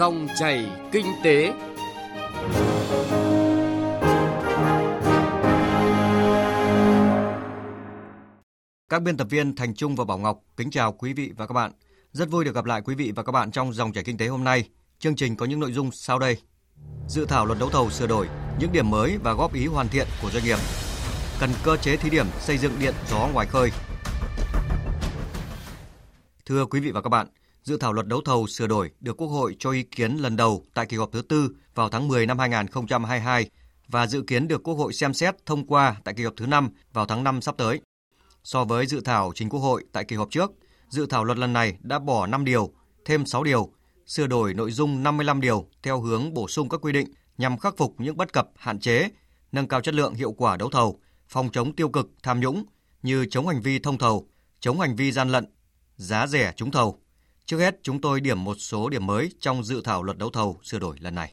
Dòng chảy kinh tế. Các biên tập viên Thành Trung và Bảo Ngọc kính chào quý vị và các bạn. Rất vui được gặp lại quý vị và các bạn trong dòng chảy kinh tế hôm nay. Chương trình có những nội dung sau đây. Dự thảo luật đấu thầu sửa đổi, những điểm mới và góp ý hoàn thiện của doanh nghiệp. Cần cơ chế thí điểm xây dựng điện gió ngoài khơi. Thưa quý vị và các bạn, dự thảo luật đấu thầu sửa đổi được Quốc hội cho ý kiến lần đầu tại kỳ họp thứ tư vào tháng 10 năm 2022 và dự kiến được Quốc hội xem xét thông qua tại kỳ họp thứ năm vào tháng 5 sắp tới. So với dự thảo chính Quốc hội tại kỳ họp trước, dự thảo luật lần này đã bỏ 5 điều, thêm 6 điều, sửa đổi nội dung 55 điều theo hướng bổ sung các quy định nhằm khắc phục những bất cập, hạn chế, nâng cao chất lượng hiệu quả đấu thầu, phòng chống tiêu cực, tham nhũng như chống hành vi thông thầu, chống hành vi gian lận, giá rẻ trúng thầu. Trước hết, chúng tôi điểm một số điểm mới trong dự thảo luật đấu thầu sửa đổi lần này.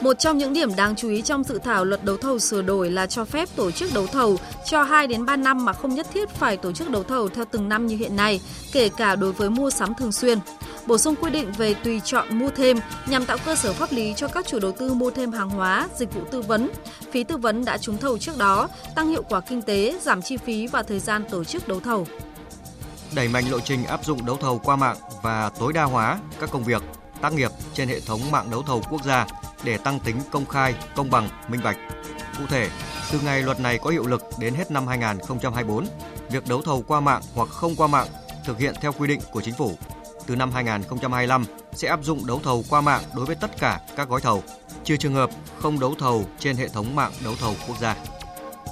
Một trong những điểm đáng chú ý trong dự thảo luật đấu thầu sửa đổi là cho phép tổ chức đấu thầu cho 2 đến 3 năm mà không nhất thiết phải tổ chức đấu thầu theo từng năm như hiện nay, kể cả đối với mua sắm thường xuyên. Bổ sung quy định về tùy chọn mua thêm nhằm tạo cơ sở pháp lý cho các chủ đầu tư mua thêm hàng hóa, dịch vụ tư vấn, phí tư vấn đã trúng thầu trước đó, tăng hiệu quả kinh tế, giảm chi phí và thời gian tổ chức đấu thầu. Đẩy mạnh lộ trình áp dụng đấu thầu qua mạng và tối đa hóa các công việc tác nghiệp trên hệ thống mạng đấu thầu quốc gia để tăng tính công khai, công bằng, minh bạch. Cụ thể, từ ngày luật này có hiệu lực đến hết năm 2024, việc đấu thầu qua mạng hoặc không qua mạng thực hiện theo quy định của chính phủ. Từ năm 2025 sẽ áp dụng đấu thầu qua mạng đối với tất cả các gói thầu, trừ trường hợp không đấu thầu trên hệ thống mạng đấu thầu quốc gia.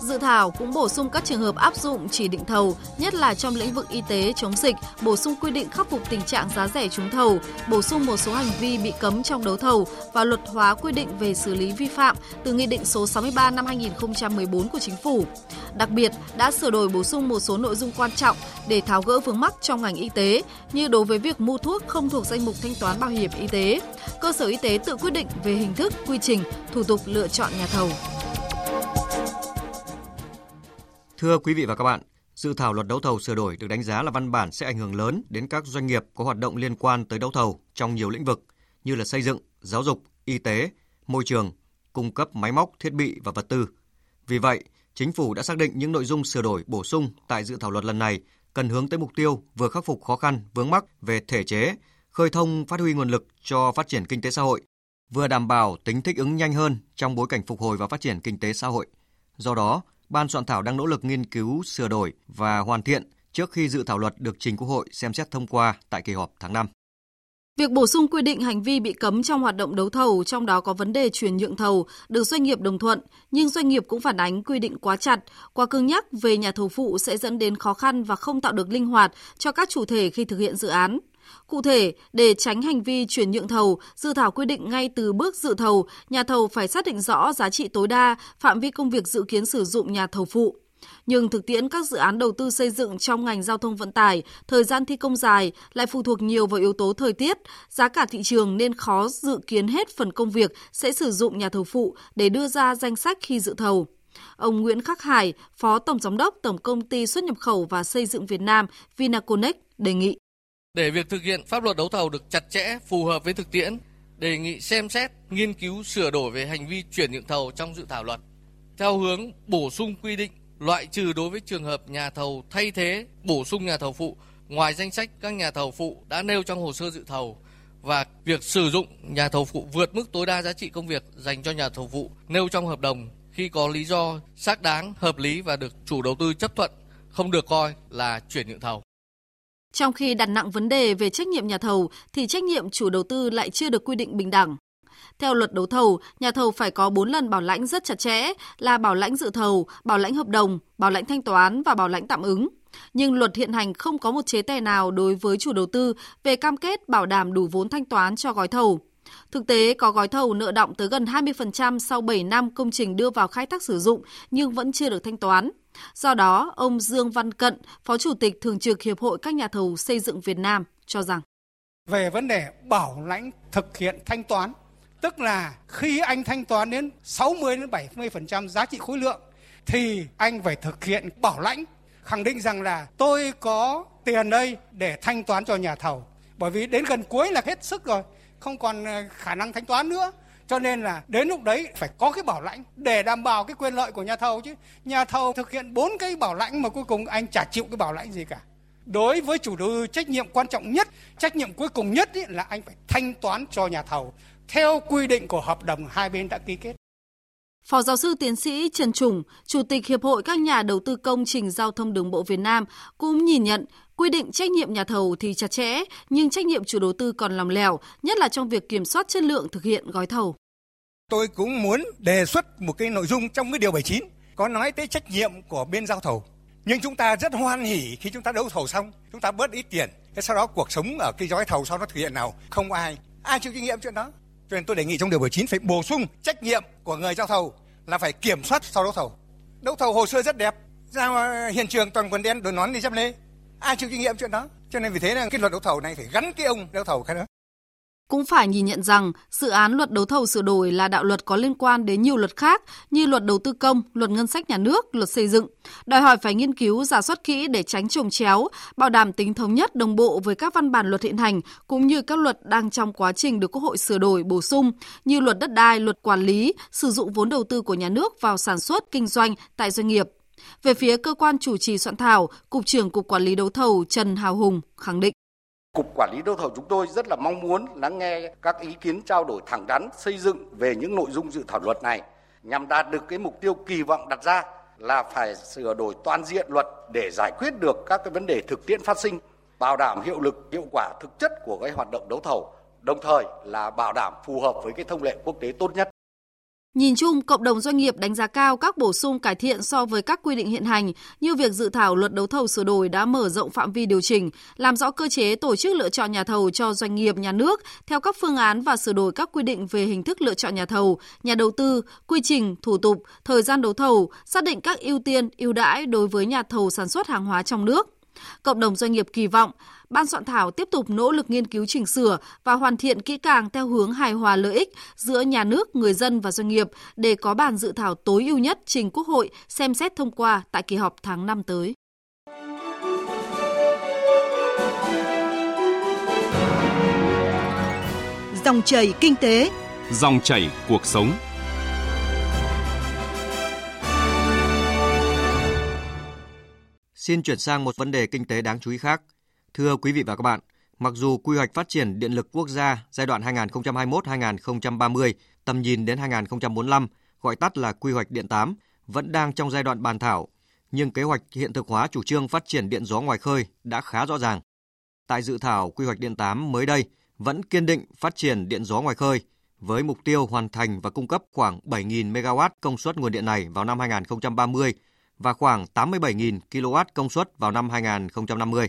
Dự thảo cũng bổ sung các trường hợp áp dụng chỉ định thầu, nhất là trong lĩnh vực y tế chống dịch, bổ sung quy định khắc phục tình trạng giá rẻ trúng thầu, bổ sung một số hành vi bị cấm trong đấu thầu và luật hóa quy định về xử lý vi phạm từ Nghị định số 63 năm 2014 của Chính phủ. Đặc biệt, đã sửa đổi bổ sung một số nội dung quan trọng để tháo gỡ vướng mắc trong ngành y tế, như đối với việc mua thuốc không thuộc danh mục thanh toán bảo hiểm y tế. Cơ sở y tế tự quyết định về hình thức, quy trình, thủ tục lựa chọn nhà thầu. Thưa quý vị và các bạn, dự thảo luật đấu thầu sửa đổi được đánh giá là văn bản sẽ ảnh hưởng lớn đến các doanh nghiệp có hoạt động liên quan tới đấu thầu trong nhiều lĩnh vực như là xây dựng, giáo dục, y tế, môi trường, cung cấp máy móc, thiết bị và vật tư. Vì vậy, chính phủ đã xác định những nội dung sửa đổi bổ sung tại dự thảo luật lần này cần hướng tới mục tiêu vừa khắc phục khó khăn, vướng mắc về thể chế, khơi thông phát huy nguồn lực cho phát triển kinh tế xã hội, vừa đảm bảo tính thích ứng nhanh hơn trong bối cảnh phục hồi và phát triển kinh tế xã hội. Do đó, Ban soạn thảo đang nỗ lực nghiên cứu, sửa đổi và hoàn thiện trước khi dự thảo luật được trình Quốc hội xem xét thông qua tại kỳ họp tháng 5. Việc bổ sung quy định hành vi bị cấm trong hoạt động đấu thầu, trong đó có vấn đề chuyển nhượng thầu, được doanh nghiệp đồng thuận, nhưng doanh nghiệp cũng phản ánh quy định quá chặt, quá cứng nhắc về nhà thầu phụ sẽ dẫn đến khó khăn và không tạo được linh hoạt cho các chủ thể khi thực hiện dự án. Cụ thể, để tránh hành vi chuyển nhượng thầu, dự thảo quy định ngay từ bước dự thầu, nhà thầu phải xác định rõ giá trị tối đa, phạm vi công việc dự kiến sử dụng nhà thầu phụ. Nhưng thực tiễn các dự án đầu tư xây dựng trong ngành giao thông vận tải, thời gian thi công dài lại phụ thuộc nhiều vào yếu tố thời tiết, giá cả thị trường nên khó dự kiến hết phần công việc sẽ sử dụng nhà thầu phụ để đưa ra danh sách khi dự thầu. Ông Nguyễn Khắc Hải, Phó Tổng Giám đốc Tổng Công ty Xuất nhập khẩu và Xây dựng Việt Nam Vinaconex đề nghị. Để việc thực hiện pháp luật đấu thầu được chặt chẽ, phù hợp với thực tiễn, đề nghị xem xét, nghiên cứu sửa đổi về hành vi chuyển nhượng thầu trong dự thảo luật. Theo hướng bổ sung quy định loại trừ đối với trường hợp nhà thầu thay thế, bổ sung nhà thầu phụ ngoài danh sách các nhà thầu phụ đã nêu trong hồ sơ dự thầu và việc sử dụng nhà thầu phụ vượt mức tối đa giá trị công việc dành cho nhà thầu phụ nêu trong hợp đồng khi có lý do xác đáng, hợp lý và được chủ đầu tư chấp thuận không được coi là chuyển nhượng thầu. Trong khi đặt nặng vấn đề về trách nhiệm nhà thầu thì trách nhiệm chủ đầu tư lại chưa được quy định bình đẳng. Theo luật đấu thầu, nhà thầu phải có 4 lần bảo lãnh rất chặt chẽ là bảo lãnh dự thầu, bảo lãnh hợp đồng, bảo lãnh thanh toán và bảo lãnh tạm ứng. Nhưng luật hiện hành không có một chế tài nào đối với chủ đầu tư về cam kết bảo đảm đủ vốn thanh toán cho gói thầu. Thực tế, có gói thầu nợ động tới gần 20% sau 7 năm công trình đưa vào khai thác sử dụng nhưng vẫn chưa được thanh toán. Do đó, ông Dương Văn Cận, Phó Chủ tịch Thường trực Hiệp hội các nhà thầu xây dựng Việt Nam cho rằng về vấn đề bảo lãnh thực hiện thanh toán, tức là khi anh thanh toán đến 60 đến 70% giá trị khối lượng thì anh phải thực hiện bảo lãnh khẳng định rằng là tôi có tiền đây để thanh toán cho nhà thầu. Bởi vì đến gần cuối là hết sức rồi, không còn ờ, khả năng thanh toán nữa. Cho nên là đến lúc đấy phải có cái bảo lãnh để đảm bảo cái quyền lợi của nhà thầu chứ. Nhà thầu thực hiện bốn cái bảo lãnh mà cuối cùng anh chả chịu cái bảo lãnh gì cả. Đối với chủ đầu tư trách nhiệm quan trọng nhất, trách nhiệm cuối cùng nhất ý, là anh phải thanh toán cho nhà thầu theo quy định của hợp đồng hai bên đã ký kết. Phó giáo sư tiến sĩ Trần Trùng, Chủ tịch Hiệp hội các nhà đầu tư công trình giao thông đường bộ Việt Nam cũng nhìn nhận quy định trách nhiệm nhà thầu thì chặt chẽ, nhưng trách nhiệm chủ đầu tư còn lòng lèo, nhất là trong việc kiểm soát chất lượng thực hiện gói thầu. Tôi cũng muốn đề xuất một cái nội dung trong cái điều 79 có nói tới trách nhiệm của bên giao thầu. Nhưng chúng ta rất hoan hỉ khi chúng ta đấu thầu xong, chúng ta bớt ít tiền. Thế sau đó cuộc sống ở cái gói thầu sau nó thực hiện nào không ai ai chịu trách nhiệm chuyện đó. Cho nên tôi đề nghị trong điều 19 phải bổ sung trách nhiệm của người giao thầu là phải kiểm soát sau đấu thầu. Đấu thầu hồ sơ rất đẹp, ra hiện trường toàn quần đen đội nón đi dép lê. Ai chịu trách nhiệm chuyện đó? Cho nên vì thế là cái luật đấu thầu này phải gắn cái ông đấu thầu cái đó. Cũng phải nhìn nhận rằng dự án luật đấu thầu sửa đổi là đạo luật có liên quan đến nhiều luật khác như luật đầu tư công, luật ngân sách nhà nước, luật xây dựng. Đòi hỏi phải nghiên cứu giả soát kỹ để tránh trồng chéo, bảo đảm tính thống nhất đồng bộ với các văn bản luật hiện hành cũng như các luật đang trong quá trình được Quốc hội sửa đổi bổ sung như luật đất đai, luật quản lý, sử dụng vốn đầu tư của nhà nước vào sản xuất, kinh doanh tại doanh nghiệp. Về phía cơ quan chủ trì soạn thảo, Cục trưởng Cục Quản lý đấu thầu Trần Hào Hùng khẳng định Cục Quản lý đấu thầu chúng tôi rất là mong muốn lắng nghe các ý kiến trao đổi thẳng đắn xây dựng về những nội dung dự thảo luật này nhằm đạt được cái mục tiêu kỳ vọng đặt ra là phải sửa đổi toàn diện luật để giải quyết được các cái vấn đề thực tiễn phát sinh, bảo đảm hiệu lực, hiệu quả thực chất của cái hoạt động đấu thầu, đồng thời là bảo đảm phù hợp với cái thông lệ quốc tế tốt nhất. Nhìn chung, cộng đồng doanh nghiệp đánh giá cao các bổ sung cải thiện so với các quy định hiện hành, như việc dự thảo luật đấu thầu sửa đổi đã mở rộng phạm vi điều chỉnh, làm rõ cơ chế tổ chức lựa chọn nhà thầu cho doanh nghiệp nhà nước theo các phương án và sửa đổi các quy định về hình thức lựa chọn nhà thầu, nhà đầu tư, quy trình, thủ tục, thời gian đấu thầu, xác định các ưu tiên, ưu đãi đối với nhà thầu sản xuất hàng hóa trong nước. Cộng đồng doanh nghiệp kỳ vọng ban soạn thảo tiếp tục nỗ lực nghiên cứu chỉnh sửa và hoàn thiện kỹ càng theo hướng hài hòa lợi ích giữa nhà nước, người dân và doanh nghiệp để có bản dự thảo tối ưu nhất trình Quốc hội xem xét thông qua tại kỳ họp tháng 5 tới. Dòng chảy kinh tế, dòng chảy cuộc sống. Xin chuyển sang một vấn đề kinh tế đáng chú ý khác. Thưa quý vị và các bạn, mặc dù quy hoạch phát triển điện lực quốc gia giai đoạn 2021-2030, tầm nhìn đến 2045, gọi tắt là quy hoạch điện 8, vẫn đang trong giai đoạn bàn thảo, nhưng kế hoạch hiện thực hóa chủ trương phát triển điện gió ngoài khơi đã khá rõ ràng. Tại dự thảo quy hoạch điện 8 mới đây, vẫn kiên định phát triển điện gió ngoài khơi với mục tiêu hoàn thành và cung cấp khoảng 7.000 MW công suất nguồn điện này vào năm 2030 và khoảng 87.000 kW công suất vào năm 2050.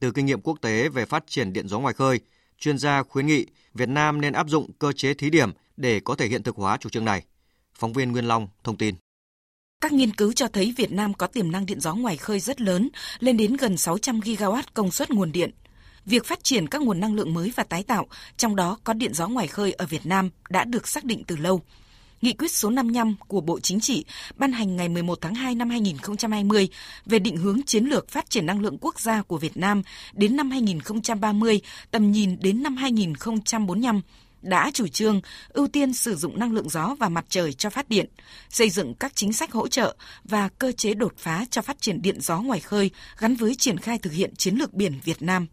Từ kinh nghiệm quốc tế về phát triển điện gió ngoài khơi, chuyên gia khuyến nghị Việt Nam nên áp dụng cơ chế thí điểm để có thể hiện thực hóa chủ trương này. Phóng viên Nguyên Long thông tin. Các nghiên cứu cho thấy Việt Nam có tiềm năng điện gió ngoài khơi rất lớn, lên đến gần 600 gigawatt công suất nguồn điện. Việc phát triển các nguồn năng lượng mới và tái tạo, trong đó có điện gió ngoài khơi ở Việt Nam đã được xác định từ lâu. Nghị quyết số 55 của Bộ Chính trị ban hành ngày 11 tháng 2 năm 2020 về định hướng chiến lược phát triển năng lượng quốc gia của Việt Nam đến năm 2030, tầm nhìn đến năm 2045 đã chủ trương ưu tiên sử dụng năng lượng gió và mặt trời cho phát điện, xây dựng các chính sách hỗ trợ và cơ chế đột phá cho phát triển điện gió ngoài khơi gắn với triển khai thực hiện chiến lược biển Việt Nam.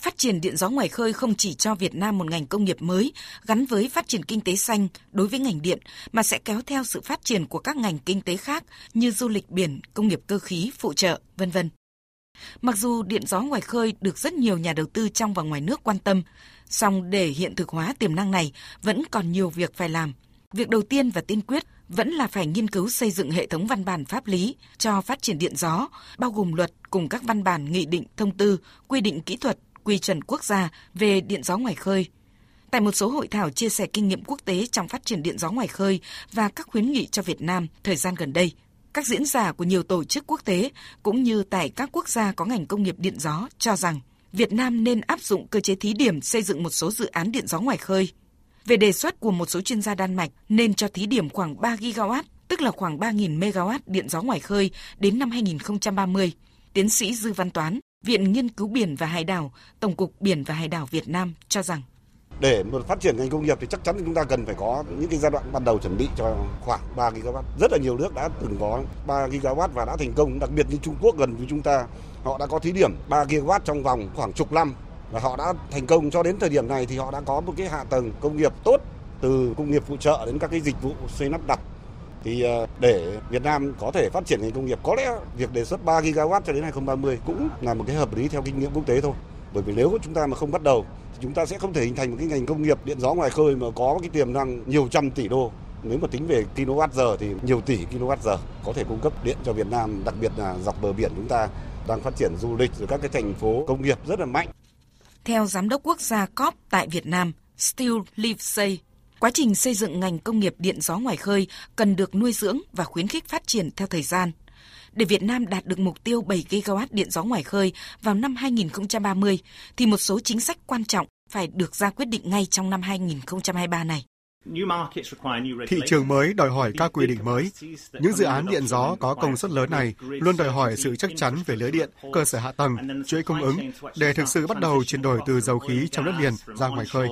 Phát triển điện gió ngoài khơi không chỉ cho Việt Nam một ngành công nghiệp mới gắn với phát triển kinh tế xanh đối với ngành điện mà sẽ kéo theo sự phát triển của các ngành kinh tế khác như du lịch biển, công nghiệp cơ khí, phụ trợ, vân vân. Mặc dù điện gió ngoài khơi được rất nhiều nhà đầu tư trong và ngoài nước quan tâm, song để hiện thực hóa tiềm năng này vẫn còn nhiều việc phải làm. Việc đầu tiên và tiên quyết vẫn là phải nghiên cứu xây dựng hệ thống văn bản pháp lý cho phát triển điện gió, bao gồm luật cùng các văn bản nghị định, thông tư, quy định kỹ thuật, quy chuẩn quốc gia về điện gió ngoài khơi. Tại một số hội thảo chia sẻ kinh nghiệm quốc tế trong phát triển điện gió ngoài khơi và các khuyến nghị cho Việt Nam thời gian gần đây, các diễn giả của nhiều tổ chức quốc tế cũng như tại các quốc gia có ngành công nghiệp điện gió cho rằng Việt Nam nên áp dụng cơ chế thí điểm xây dựng một số dự án điện gió ngoài khơi. Về đề xuất của một số chuyên gia Đan Mạch nên cho thí điểm khoảng 3 gigawatt, tức là khoảng 3.000 megawatt điện gió ngoài khơi đến năm 2030 Tiến sĩ Dư Văn Toán, Viện Nghiên cứu Biển và Hải đảo, Tổng cục Biển và Hải đảo Việt Nam cho rằng để một phát triển ngành công nghiệp thì chắc chắn chúng ta cần phải có những cái giai đoạn ban đầu chuẩn bị cho khoảng 3 gigawatt. Rất là nhiều nước đã từng có 3 gigawatt và đã thành công, đặc biệt như Trung Quốc gần với chúng ta, họ đã có thí điểm 3 gigawatt trong vòng khoảng chục năm và họ đã thành công cho đến thời điểm này thì họ đã có một cái hạ tầng công nghiệp tốt từ công nghiệp phụ trợ đến các cái dịch vụ xây lắp đặt thì à, để Việt Nam có thể phát triển ngành công nghiệp có lẽ việc đề xuất 3 gigawatt cho đến 2030 cũng là một cái hợp lý theo kinh nghiệm quốc tế thôi. Bởi vì nếu chúng ta mà không bắt đầu thì chúng ta sẽ không thể hình thành một cái ngành công nghiệp điện gió ngoài khơi mà có cái tiềm năng nhiều trăm tỷ đô. Nếu mà tính về kWh giờ thì nhiều tỷ kWh giờ có thể cung cấp điện cho Việt Nam, đặc biệt là dọc bờ biển chúng ta đang phát triển du lịch rồi các cái thành phố công nghiệp rất là mạnh. Theo Giám đốc Quốc gia COP tại Việt Nam, Steel Livesey, quá trình xây dựng ngành công nghiệp điện gió ngoài khơi cần được nuôi dưỡng và khuyến khích phát triển theo thời gian. Để Việt Nam đạt được mục tiêu 7 GW điện gió ngoài khơi vào năm 2030, thì một số chính sách quan trọng phải được ra quyết định ngay trong năm 2023 này. Thị trường mới đòi hỏi các quy định mới. Những dự án điện gió có công suất lớn này luôn đòi hỏi sự chắc chắn về lưới điện, cơ sở hạ tầng, chuỗi cung ứng để thực sự bắt đầu chuyển đổi từ dầu khí trong đất liền ra ngoài khơi.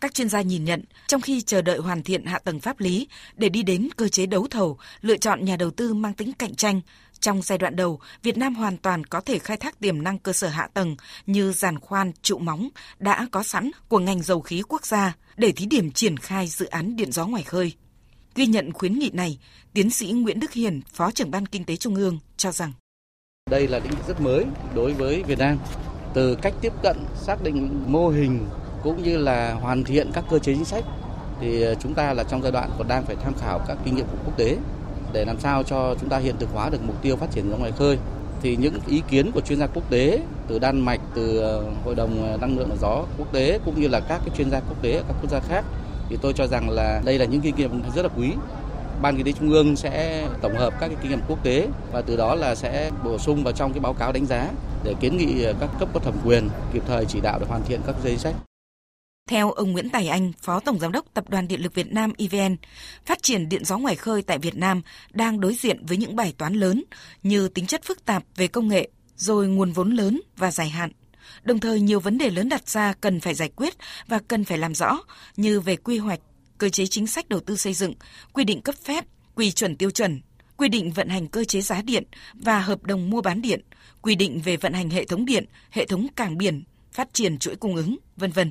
Các chuyên gia nhìn nhận, trong khi chờ đợi hoàn thiện hạ tầng pháp lý để đi đến cơ chế đấu thầu, lựa chọn nhà đầu tư mang tính cạnh tranh, trong giai đoạn đầu, Việt Nam hoàn toàn có thể khai thác tiềm năng cơ sở hạ tầng như giàn khoan, trụ móng đã có sẵn của ngành dầu khí quốc gia để thí điểm triển khai dự án điện gió ngoài khơi. Ghi nhận khuyến nghị này, tiến sĩ Nguyễn Đức Hiền, Phó trưởng Ban Kinh tế Trung ương cho rằng Đây là lĩnh vực rất mới đối với Việt Nam. Từ cách tiếp cận, xác định mô hình cũng như là hoàn thiện các cơ chế chính sách thì ờ, chúng ta là trong giai đoạn còn đang phải tham khảo các kinh nghiệm của quốc tế để làm sao cho chúng ta hiện thực hóa được mục tiêu phát triển ra ngoài khơi thì những ý kiến của chuyên gia quốc tế từ Đan Mạch, từ ờ, Hội đồng ờ, năng lượng gió quốc tế cũng như là các cái chuyên gia quốc tế ở các quốc gia khác thì tôi cho rằng là đây là những kinh nghiệm rất là quý. Ban kinh tế trung ương sẽ tổng hợp các cái kinh nghiệm quốc tế và từ đó là sẽ bổ sung vào trong cái báo cáo đánh giá để kiến nghị các cấp có thẩm quyền kịp thời chỉ đạo để hoàn thiện các giấy sách. Theo ông Nguyễn Tài Anh, Phó Tổng Giám đốc Tập đoàn Điện lực Việt Nam EVN, phát triển điện gió ngoài khơi tại Việt Nam đang đối diện với những bài toán lớn như tính chất phức tạp về công nghệ, rồi nguồn vốn lớn và dài hạn. Đồng thời nhiều vấn đề lớn đặt ra cần phải giải quyết và cần phải làm rõ như về quy hoạch, cơ chế chính sách đầu tư xây dựng, quy định cấp phép, quy chuẩn tiêu chuẩn, quy định vận hành cơ chế giá điện và hợp đồng mua bán điện, quy định về vận hành hệ thống điện, hệ thống cảng biển, phát triển chuỗi cung ứng, vân vân.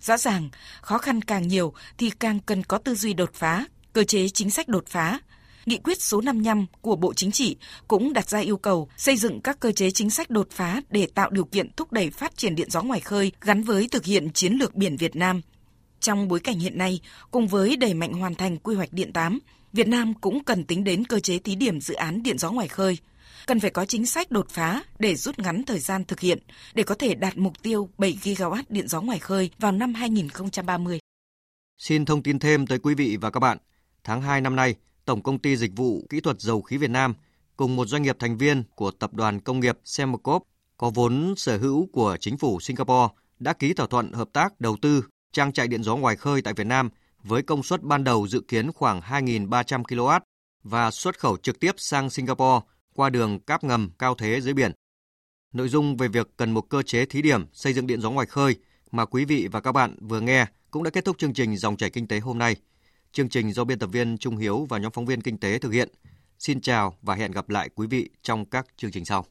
Rõ ràng, khó khăn càng nhiều thì càng cần có tư duy đột phá, cơ chế chính sách đột phá. Nghị quyết số 55 của Bộ Chính trị cũng đặt ra yêu cầu xây dựng các cơ chế chính sách đột phá để tạo điều kiện thúc đẩy phát triển điện gió ngoài khơi gắn với thực hiện chiến lược biển Việt Nam. Trong bối cảnh hiện nay, cùng với đẩy mạnh hoàn thành quy hoạch điện 8, Việt Nam cũng cần tính đến cơ chế thí điểm dự án điện gió ngoài khơi – cần phải có chính sách đột phá để rút ngắn thời gian thực hiện để có thể đạt mục tiêu 7 GW điện gió ngoài khơi vào năm 2030. Xin thông tin thêm tới quý vị và các bạn. Tháng 2 năm nay, Tổng công ty Dịch vụ Kỹ thuật Dầu khí Việt Nam cùng một doanh nghiệp thành viên của Tập đoàn Công nghiệp Semcop có vốn sở hữu của chính phủ Singapore đã ký thỏa thuận hợp tác đầu tư trang trại điện gió ngoài khơi tại Việt Nam với công suất ban đầu dự kiến khoảng 2.300 kW và xuất khẩu trực tiếp sang Singapore qua đường cáp ngầm cao thế dưới biển. Nội dung về việc cần một cơ chế thí điểm xây dựng điện gió ngoài khơi mà quý vị và các bạn vừa nghe cũng đã kết thúc chương trình Dòng chảy kinh tế hôm nay. Chương trình do biên tập viên Trung Hiếu và nhóm phóng viên kinh tế thực hiện. Xin chào và hẹn gặp lại quý vị trong các chương trình sau.